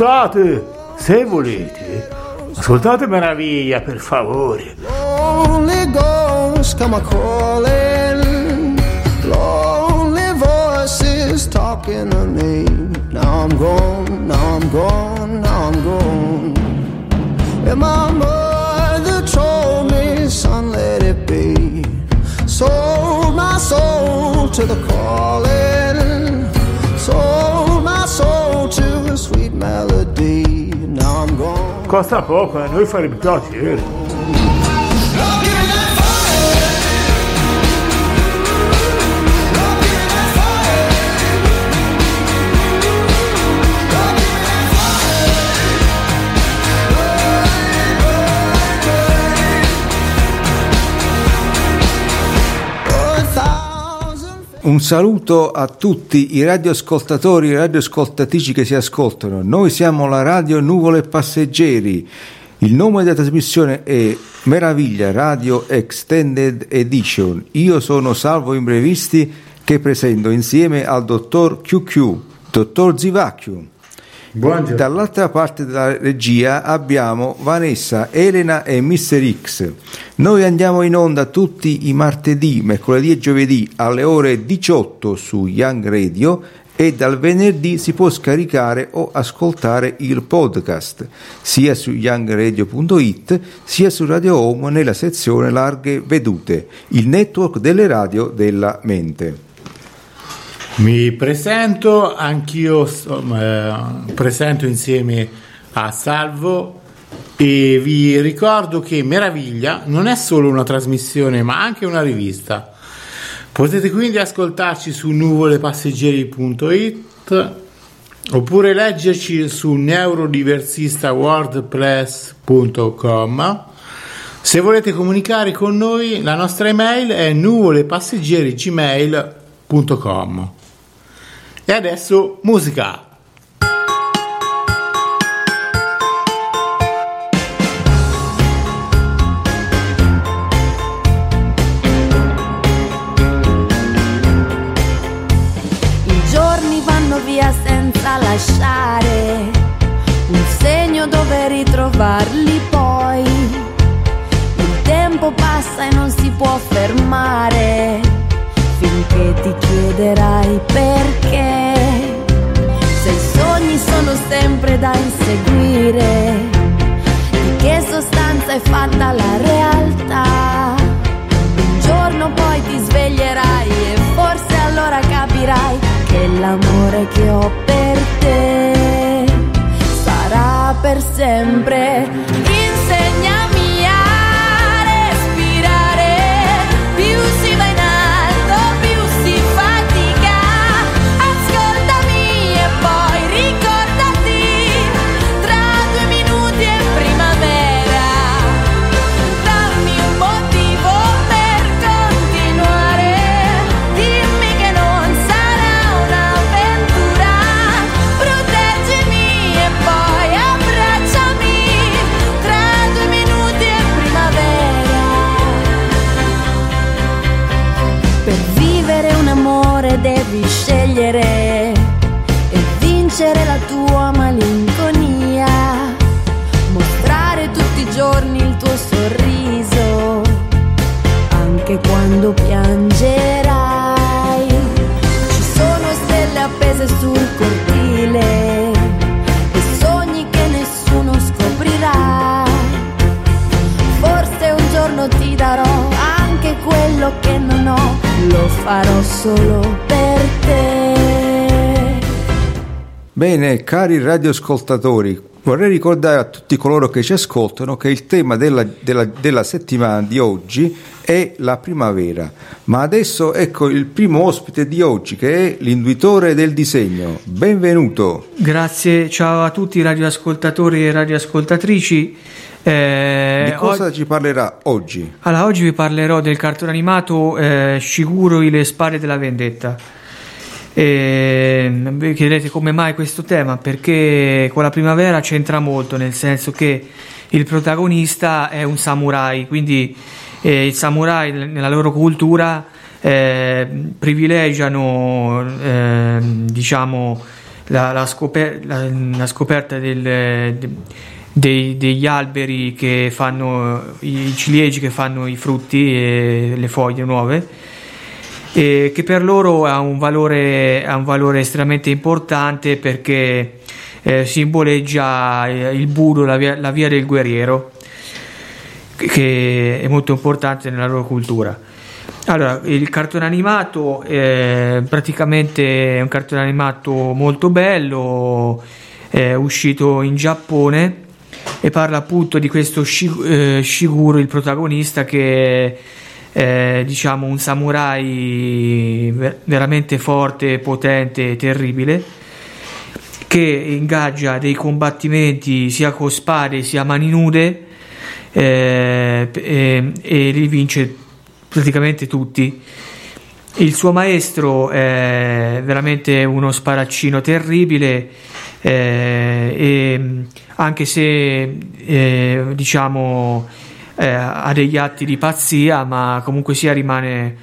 Scusate, se volete, ascoltate meraviglia per favore. Lonely ghosts come a calling. Lonely voices talking to me. Now I'm gone, now I'm gone, now I'm gone. And my mother told me, son, let it be. Sold my soul to the calling. Sold my soul to a sweet melody. Now I'm gone. Costa poco, a noi farebbe Un saluto a tutti i radioascoltatori e radioascoltatrici che si ascoltano. Noi siamo la radio Nuvole Passeggeri. Il nome della trasmissione è Meraviglia Radio Extended Edition. Io sono Salvo Imprevisti che presento insieme al dottor QQ, dottor Zivacchio. Buongiorno. Dall'altra parte della regia abbiamo Vanessa, Elena e Mr. X. Noi andiamo in onda tutti i martedì, mercoledì e giovedì alle ore 18 su Young Radio e dal venerdì si può scaricare o ascoltare il podcast sia su youngradio.it sia su Radio Home nella sezione Larghe Vedute, il network delle radio della mente. Mi presento, anch'io sto- eh, presento insieme a Salvo e vi ricordo che Meraviglia non è solo una trasmissione ma anche nuvolepasseggeri.it Potete quindi ascoltarci su nuvolepasseggeri.it oppure leggerci su neurodiversistawordpress.com se volete comunicare con noi la nostra email è nuvolepasseggeri.gmail.com e adesso musica I giorni vanno via senza lasciare un segno dove ritrovarli poi. Il tempo passa e non si può fermare finché ti chiederai perché. Se i sogni sono sempre da inseguire, di che sostanza è fatta la realtà? Un giorno poi ti sveglierai e forse allora capirai che l'amore che ho per te sarà per sempre. Lo farò solo per te. Bene, cari radioascoltatori, vorrei ricordare a tutti coloro che ci ascoltano che il tema della, della- della settimana di oggi è la primavera. Ma adesso ecco il primo ospite di oggi che è l'induitore del disegno. Benvenuto. Grazie, ciao a tutti i radioascoltatori e radioascoltatrici. Eh, Di cosa og- ci parlerà oggi? allora, oggi vi parlerò del cartone animato eh, Shiguro e le spade della vendetta. E, vi chiederete come mai questo tema? Perché con la primavera c'entra molto, nel senso che il protagonista è un samurai, quindi eh, i samurai nella loro cultura eh, privilegiano eh, diciamo la, la scoper- la- la scoperta del- de- dei- degli alberi che fanno i ciliegi che fanno i frutti e le foglie nuove e che per loro ha un valore, ha un valore estremamente importante perché eh, simboleggia eh, il budo, la via, la via del guerriero, che è molto importante nella loro cultura. Allora, il cartone animato eh, praticamente è un cartone animato molto bello, è uscito in Giappone e parla appunto di questo eh, Shiguro, il protagonista che è diciamo un samurai ver- veramente forte, potente terribile che ingaggia dei combattimenti sia con spade sia mani nude eh, e, e li vince praticamente tutti. Il suo maestro è veramente uno sparaccino terribile eh, e anche se eh, diciamo eh, ha degli atti di pazzia, ma comunque sia rimane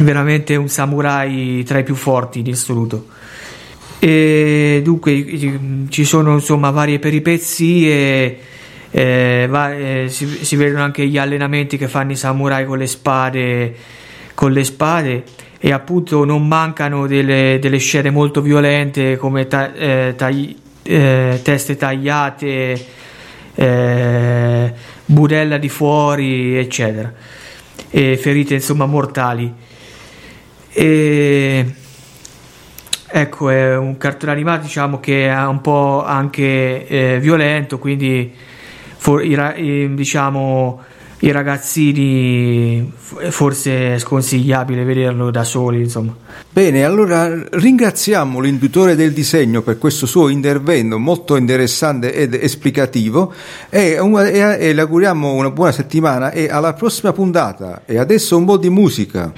veramente un samurai tra i più forti in assoluto. E dunque ci sono insomma varie peripezie, eh, va- eh, si, si vedono anche gli allenamenti che fanno i samurai con le spade, con le spade e appunto non mancano delle, delle scene molto violente come ta- eh, tagli- eh, teste tagliate, eh, budella di fuori, eccetera, e ferite insomma mortali. E ecco, è un cartone animato diciamo che è un po' anche eh, violento, quindi for- diciamo, i ragazzini forse è sconsigliabile vederlo da soli, insomma. Bene, allora ringraziamo l'indutore del disegno per questo suo intervento molto interessante ed esplicativo e, e- e le auguriamo una buona settimana e alla prossima puntata. E adesso un po' di musica.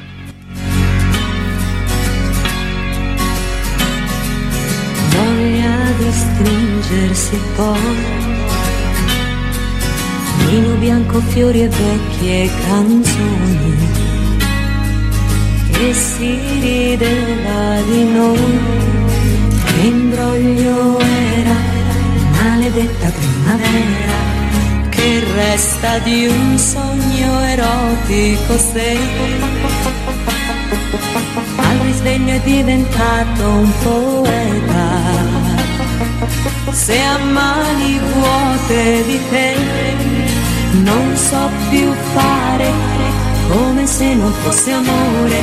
voglia di stringersi poi vino bianco, fiori e vecchie canzoni e si rideva di noi che imbroglio era maledetta primavera che resta di un sogno erotico se al risveglio è diventato un poeta. Se a mani vuote di te non so più fare come se non fosse amore,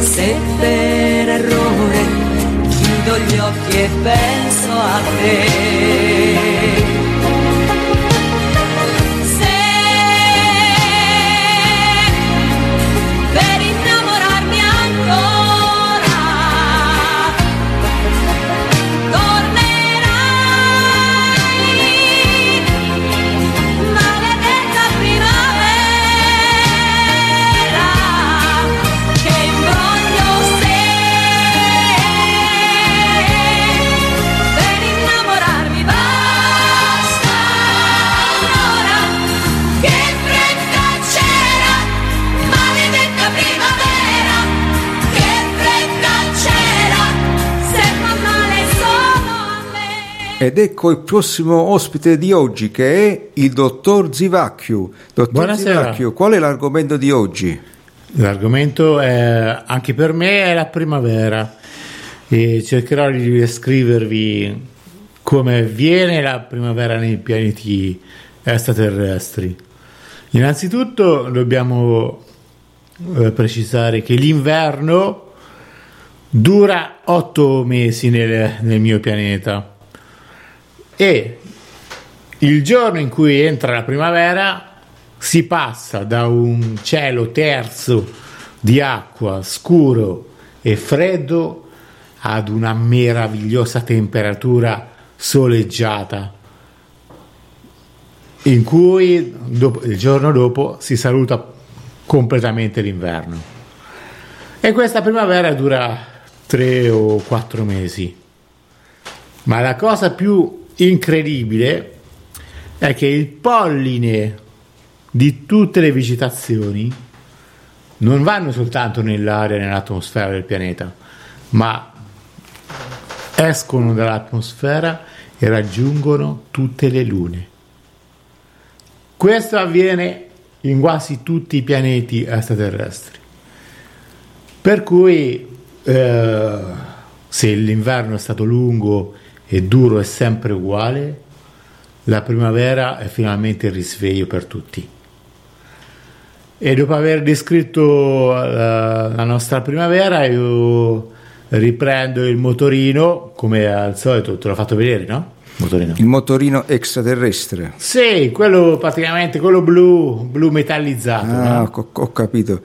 se per errore chiudo gli occhi e penso a te. Ed ecco il prossimo ospite di oggi che è il dottor Zivacchio. Dottor Buonasera. Zivacchio, qual è l'argomento di oggi? L'argomento è, anche per me è la primavera e cercherò di descrivervi come avviene la primavera nei pianeti extraterrestri. Innanzitutto dobbiamo eh, precisare che l'inverno dura otto mesi nel, nel mio pianeta e il giorno in cui entra la primavera si passa da un cielo terzo di acqua scuro e freddo ad una meravigliosa temperatura soleggiata in cui dopo- il giorno dopo si saluta completamente l'inverno. E questa primavera dura tre o quattro mesi. Ma la cosa più incredibile è che il polline di tutte le vegetazioni non vanno soltanto nell'aria nell'atmosfera del pianeta, ma escono dall'atmosfera e raggiungono tutte le lune. Questo avviene in quasi tutti i pianeti extraterrestri. Per cui eh, se l'inverno è stato lungo e duro è sempre uguale, la primavera è finalmente il risveglio per tutti. E dopo aver descritto la, la nostra primavera, io riprendo il motorino, come al solito, te l'ho fatto vedere, no? Motorino. Il motorino extraterrestre. Sì, quello praticamente, quello blu, blu metallizzato. Ah, no? ho, ho capito.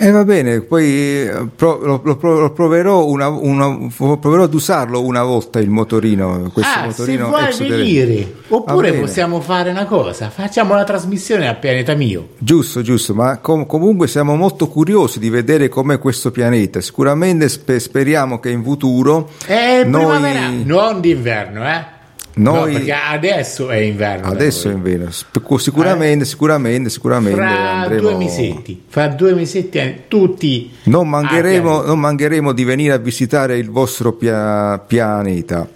E va bene, poi eh, pro- lo, lo lo proverò, una, una- proverò ad usarlo una volta il motorino, questo Ah, se motorino vuoi extraterrestre. venire, oppure possiamo fare una cosa, facciamo la trasmissione a pianeta mio. Giusto, giusto, ma com- comunque siamo molto curiosi di vedere com'è questo pianeta. Sicuramente spe- speriamo che in futuro È noi, primavera, non d'inverno, eh? Noi- No, perché adesso è inverno. adesso è noi. in vero, sp- sicuramente, sicuramente, sicuramente Eh? Fra andremo. due mesetti, fra due mesetti eh, tutti Non mancheremo, non mancheremo di venire a visitare il vostro pia- pianeta.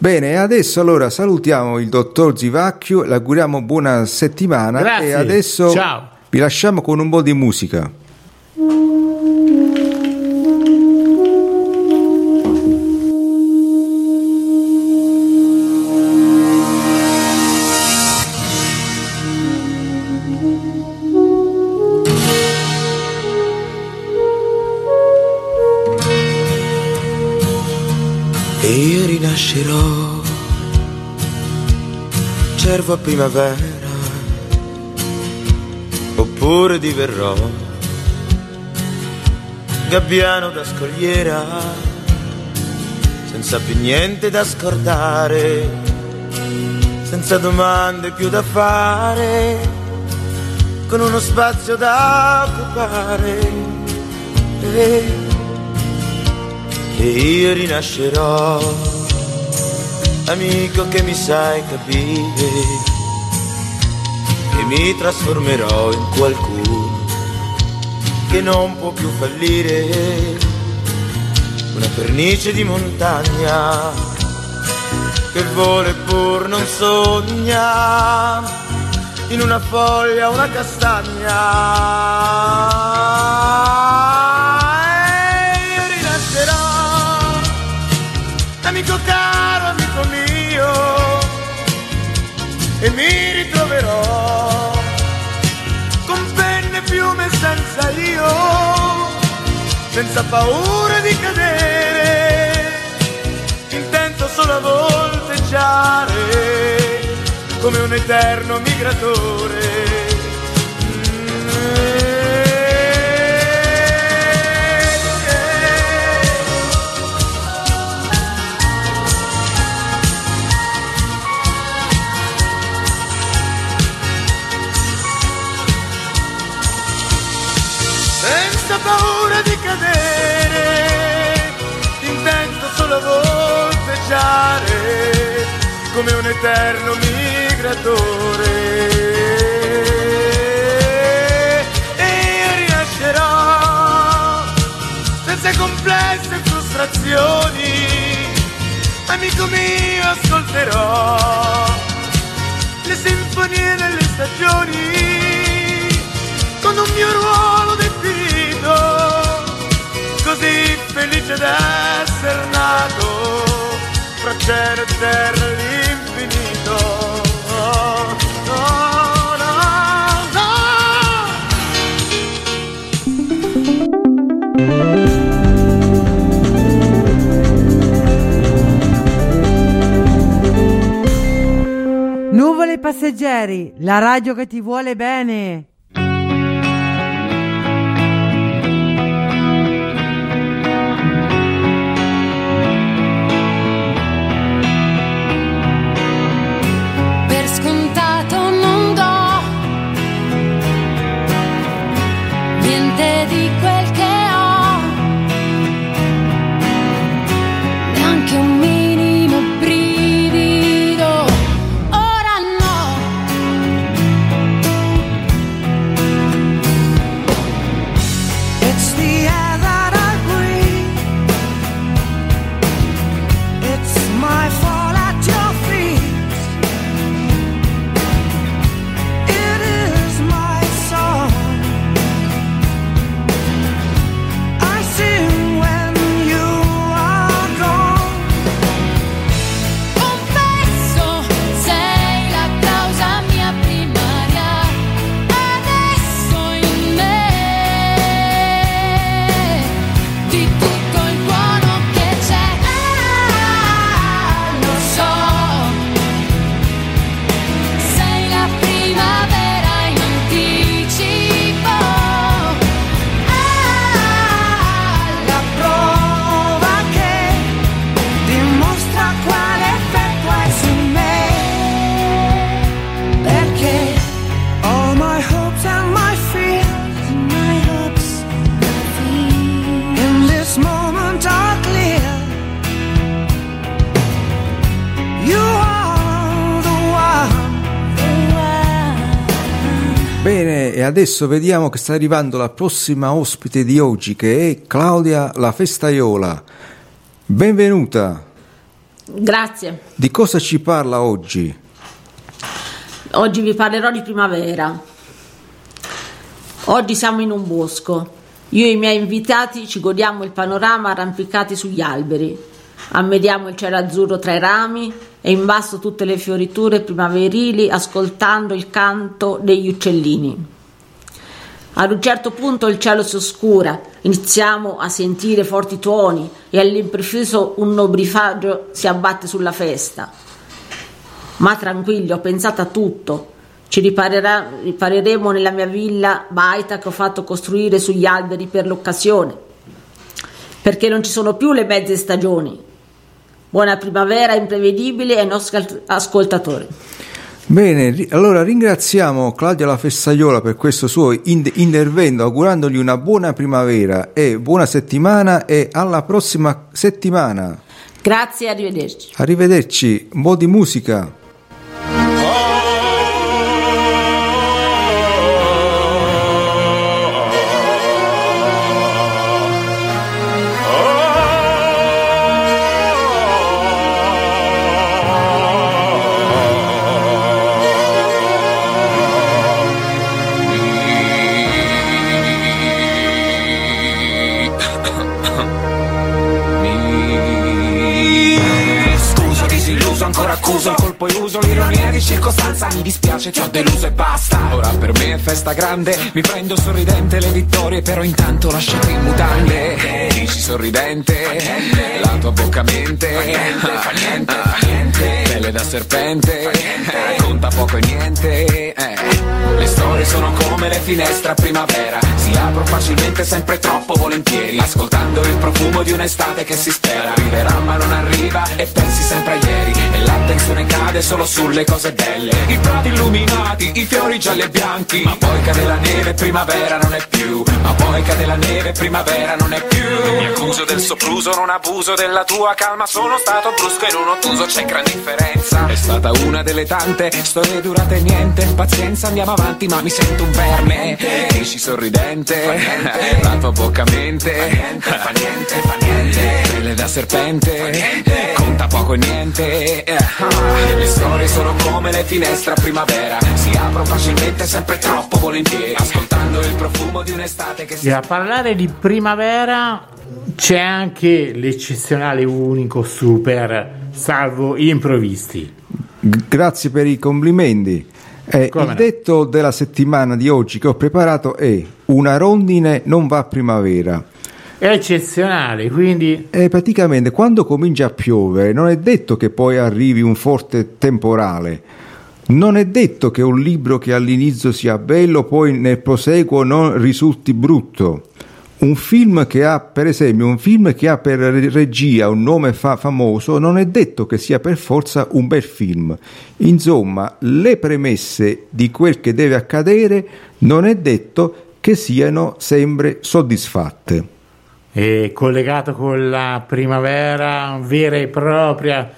Bene, adesso allora salutiamo il dottor Zivacchio, le auguriamo buona settimana Grazie, e adesso ciao. vi lasciamo con un po' di musica. Primavera, oppure diverrò gabbiano da scogliera, senza più niente da scordare, senza domande più da fare, con uno spazio da occupare. E e io rinascerò, amico che mi sai capire, mi trasformerò in qualcuno che non può più fallire, una pernice di montagna che vola e pur non sogna, in una foglia una castagna. Paura di cadere, intento solo a volteggiare come un eterno migratore. Senza paura di cadere, intento solo volteggiare come un eterno migratore. E senza complesse frustrazioni, amico mio ascolterò le sinfonie delle stagioni con un mio ruolo definito, così felice d'essere nato fra cielo e terra l'infinito. Oh, no. Nuvole passeggeri, la radio che ti vuole bene. Adesso vediamo che sta arrivando la prossima ospite di oggi che è Claudia la Festaiola. Benvenuta. Grazie. Di cosa ci parla oggi? Oggi vi parlerò di primavera. Oggi siamo in un bosco. Io e i miei invitati ci godiamo il panorama arrampicati sugli alberi. Ammediamo il cielo azzurro tra i rami e in basso tutte le fioriture primaverili ascoltando il canto degli uccellini. Ad un certo punto il cielo si oscura, iniziamo a sentire forti tuoni e all'improvviso un nobrifaggio si abbatte sulla festa. Ma tranquilli, ho pensato a tutto. Ci ripareremo nella mia villa baita che ho fatto costruire sugli alberi per l'occasione. Perché non ci sono più le mezze stagioni. Buona primavera imprevedibile ai nostri ascoltatori. Bene, allora ringraziamo Claudia la Festaiola per questo suo in- intervento, augurandogli una buona primavera e buona settimana e alla prossima settimana. Grazie arrivederci. Arrivederci, un po' di musica. È uso L'ironia di circostanza mi dispiace, ti ho deluso e basta. Ora per me è festa grande Mi prendo sorridente le vittorie Però intanto lasciate in mutande. Dici sorridente La tua bocca mente Fa niente, fa niente Pelle da serpente Conta poco e niente eh. Le storie sono come le finestre a primavera Si aprono facilmente, sempre troppo volentieri Ascoltando il profumo di un'estate che si spera. Arriverà cade solo sulle cose belle. I prati illuminati, i fiori gialli e bianchi. Ma poi cade la neve, primavera non è più. Ma poi cade la neve, primavera non è più. Mi accuso del sopruso, non abuso della tua calma. Sono stato brusco e non ottuso, c'è gran differenza. È stata una delle tante storie durate niente. Pazienza, andiamo avanti ma mi sento un verme. Dici sorridente, la tua bocca mente Fa niente, fa niente, Pelle da serpente Conta poco e niente storie sono come le finestre a primavera Si aprono facilmente, sempre troppo volentieri Ascoltando il profumo di un'estate che si E a parlare di primavera c'è anche l'eccezionale unico super salvo improvvisti. Grazie per i complimenti. Eh, il no? detto della settimana di oggi che ho preparato è una rondine non va a primavera. È eccezionale, quindi E praticamente quando comincia a piovere non è detto che poi arrivi un forte temporale. Non è detto che un libro che all'inizio sia bello poi nel proseguo non risulti brutto. Un film che ha, per esempio, un film che ha per regia un nome fa- famoso non è detto che sia per forza un bel film. Insomma, le premesse di quel che deve accadere non è detto che siano sempre soddisfatte. È collegato con la primavera vera e propria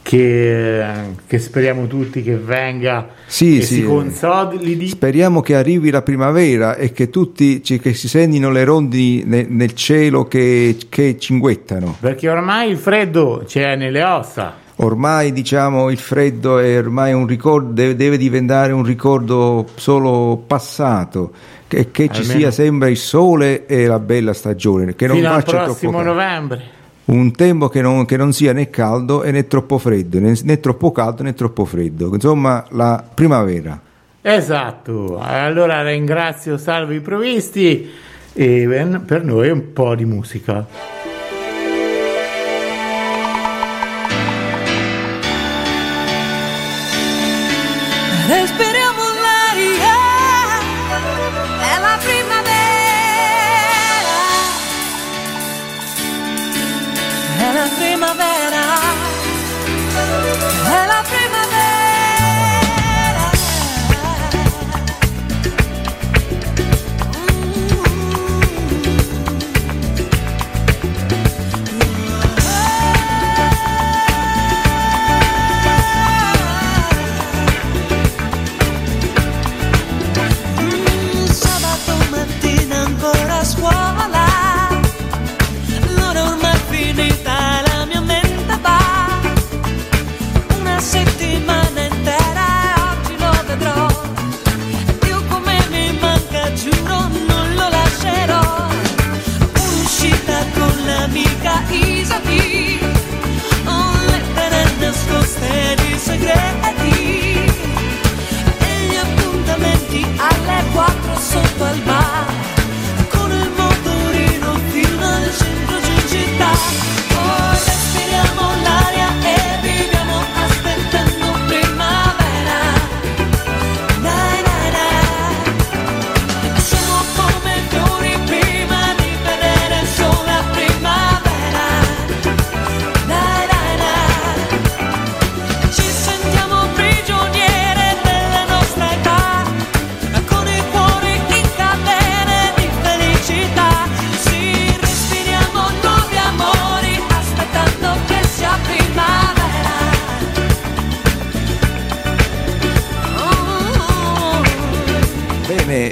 che, che speriamo tutti che venga Sì, e sì. si consolidi. Speriamo che arrivi la primavera e che tutti ci- che si sentino le rondini ne- nel cielo che, che cinguettano. Perché ormai il freddo c'è nelle ossa. Ormai diciamo il freddo è ormai un ricordo, deve, deve diventare un ricordo solo passato, che, che ci sia sempre il sole e la bella stagione, che non fino al faccia troppo prossimo novembre. Un tempo che non, che non sia né caldo e né troppo freddo, né, né troppo caldo né troppo freddo, insomma la primavera. Esatto, allora ringrazio Salvo i Provisti e ben- per noi un po' di musica. Respiriamo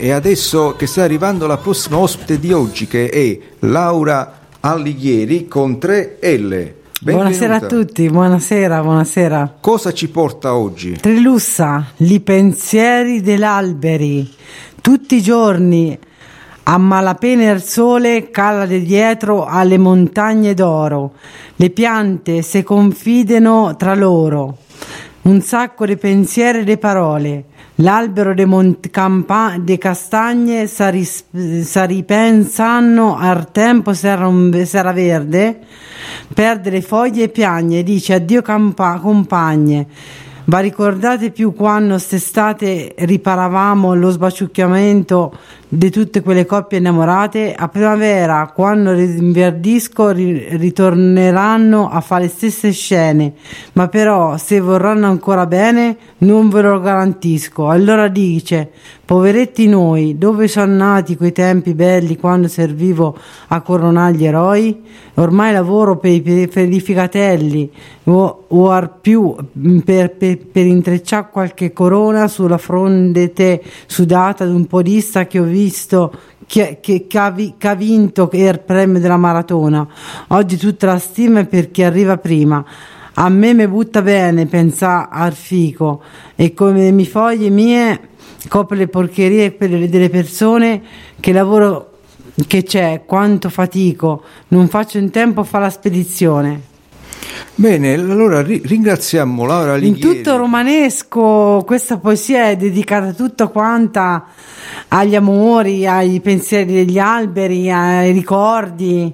e adesso che sta arrivando la prossima ospite di oggi che è Laura Allighieri con 3 L. Buonasera a Benvenuta. tutti, buonasera, buonasera. Cosa ci porta oggi? Trilussa, li pensieri dell'alberi. Tutti i giorni, a malapena il sole cala di dietro alle montagne d'oro. Le piante si confidano tra loro. Un sacco di pensieri e di parole. L'albero de, mont- campa- de castagne sa, ris- sa ripensano al tempo s'era, s'era verde, perde le foglie e piagne dice addio campa- compagne. Va ricordate più quando st'estate riparavamo lo sbaciucchiamento di tutte quelle coppie innamorate? A primavera, quando rinverdisco, ri- ritorneranno a fare le stesse scene, ma però se vorranno ancora bene non ve lo garantisco. Allora dice, poveretti noi, dove sono nati quei tempi belli quando servivo a coronare gli eroi? Ormai lavoro per, i- per, i figatelli o, o ar più per, per, per intrecciare qualche corona sulla fronte sudata di un podista che ho visto che, che- che ha, che ha vinto il premio della maratona. Oggi tutta la stima è per chi arriva prima. A me mi butta bene pensare al fico e come mi foglie mie copre le porcherie delle persone che lavoro che c'è, quanto fatico, non faccio in tempo a fare la spedizione. Bene, allora ri- ringraziamo Laura In Alighieri. tutto romanesco questa poesia è dedicata tutta quanta agli amori, ai pensieri degli alberi, ai ricordi,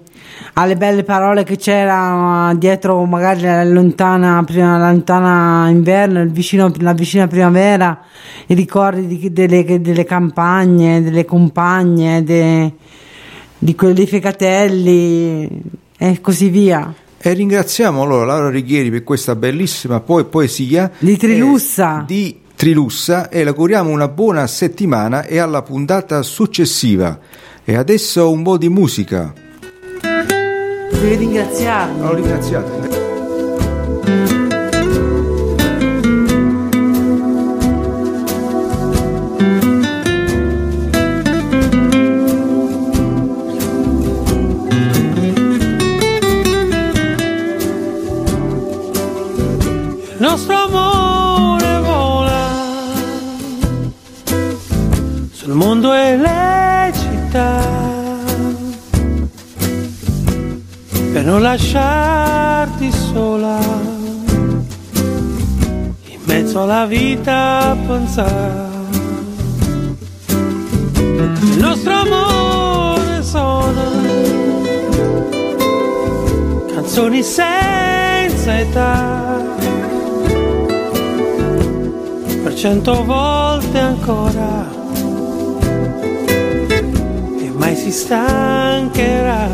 alle belle parole che c'era dietro magari la lontana, prima, la lontana inverno, il vicino- la vicina primavera, i ricordi di- delle, delle campagne, delle compagne, de- di quelli fecatelli e così via. E ringraziamo allora Laura Righieri per questa bellissima po- poesia Di Trilussa. eh, di Trilussa e le auguriamo una buona settimana e alla puntata successiva. E adesso un po' di musica. Devi ringraziarmi. Lo ringraziate. Nostro amore vola sul mondo e le città per non lasciarti sola in mezzo alla vita a pensare. Il nostro amore sono canzoni senza età per cento volte ancora. E mai si stancherà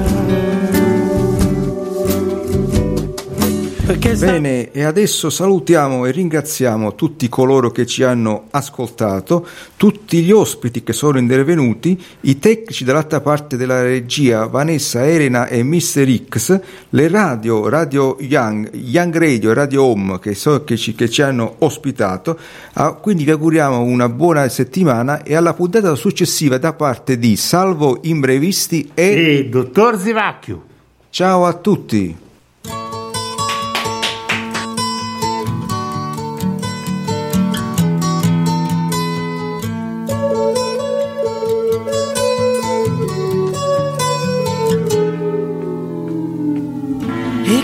Bene, e adesso salutiamo e ringraziamo tutti coloro che ci hanno ascoltato, tutti gli ospiti che sono intervenuti, i tecnici dall'altra parte della regia, Vanessa, Elena e Mr. X, le radio, Radio Young, Young Radio e Radio Home che, so- che ci, che ci hanno ospitato. Ah, quindi vi auguriamo una buona settimana e alla puntata successiva da parte di Salvo Imprevisti e, E dottor Zivacchio. ciao a tutti.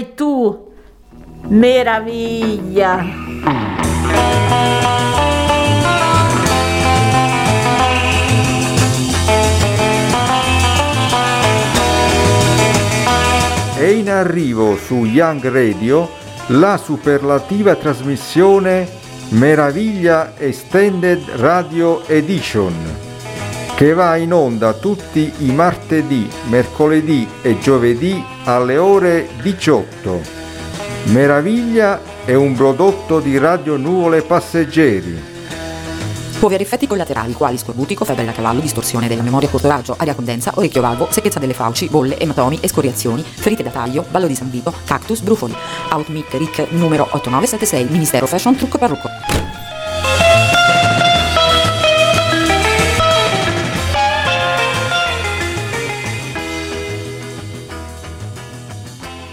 Sei tu! Meraviglia! È in arrivo su Young Radio la superlativa trasmissione Meraviglia Extended Radio Edition che va in onda tutti i martedì, mercoledì e giovedì alle ore 18. Meraviglia è un prodotto di Radio Nuvole Passeggeri. Può avere effetti collaterali quali scorbutico, febbre da cavallo, distorsione della memoria a corto raggio, aria condensa, orecchio valvo, secchezza delle fauci, bolle, ematomi, escoriazioni, ferite da taglio, ballo di San Vito, cactus, brufoli. Outmic RIC numero 8976, Ministero Fashion Trucco Parrucco.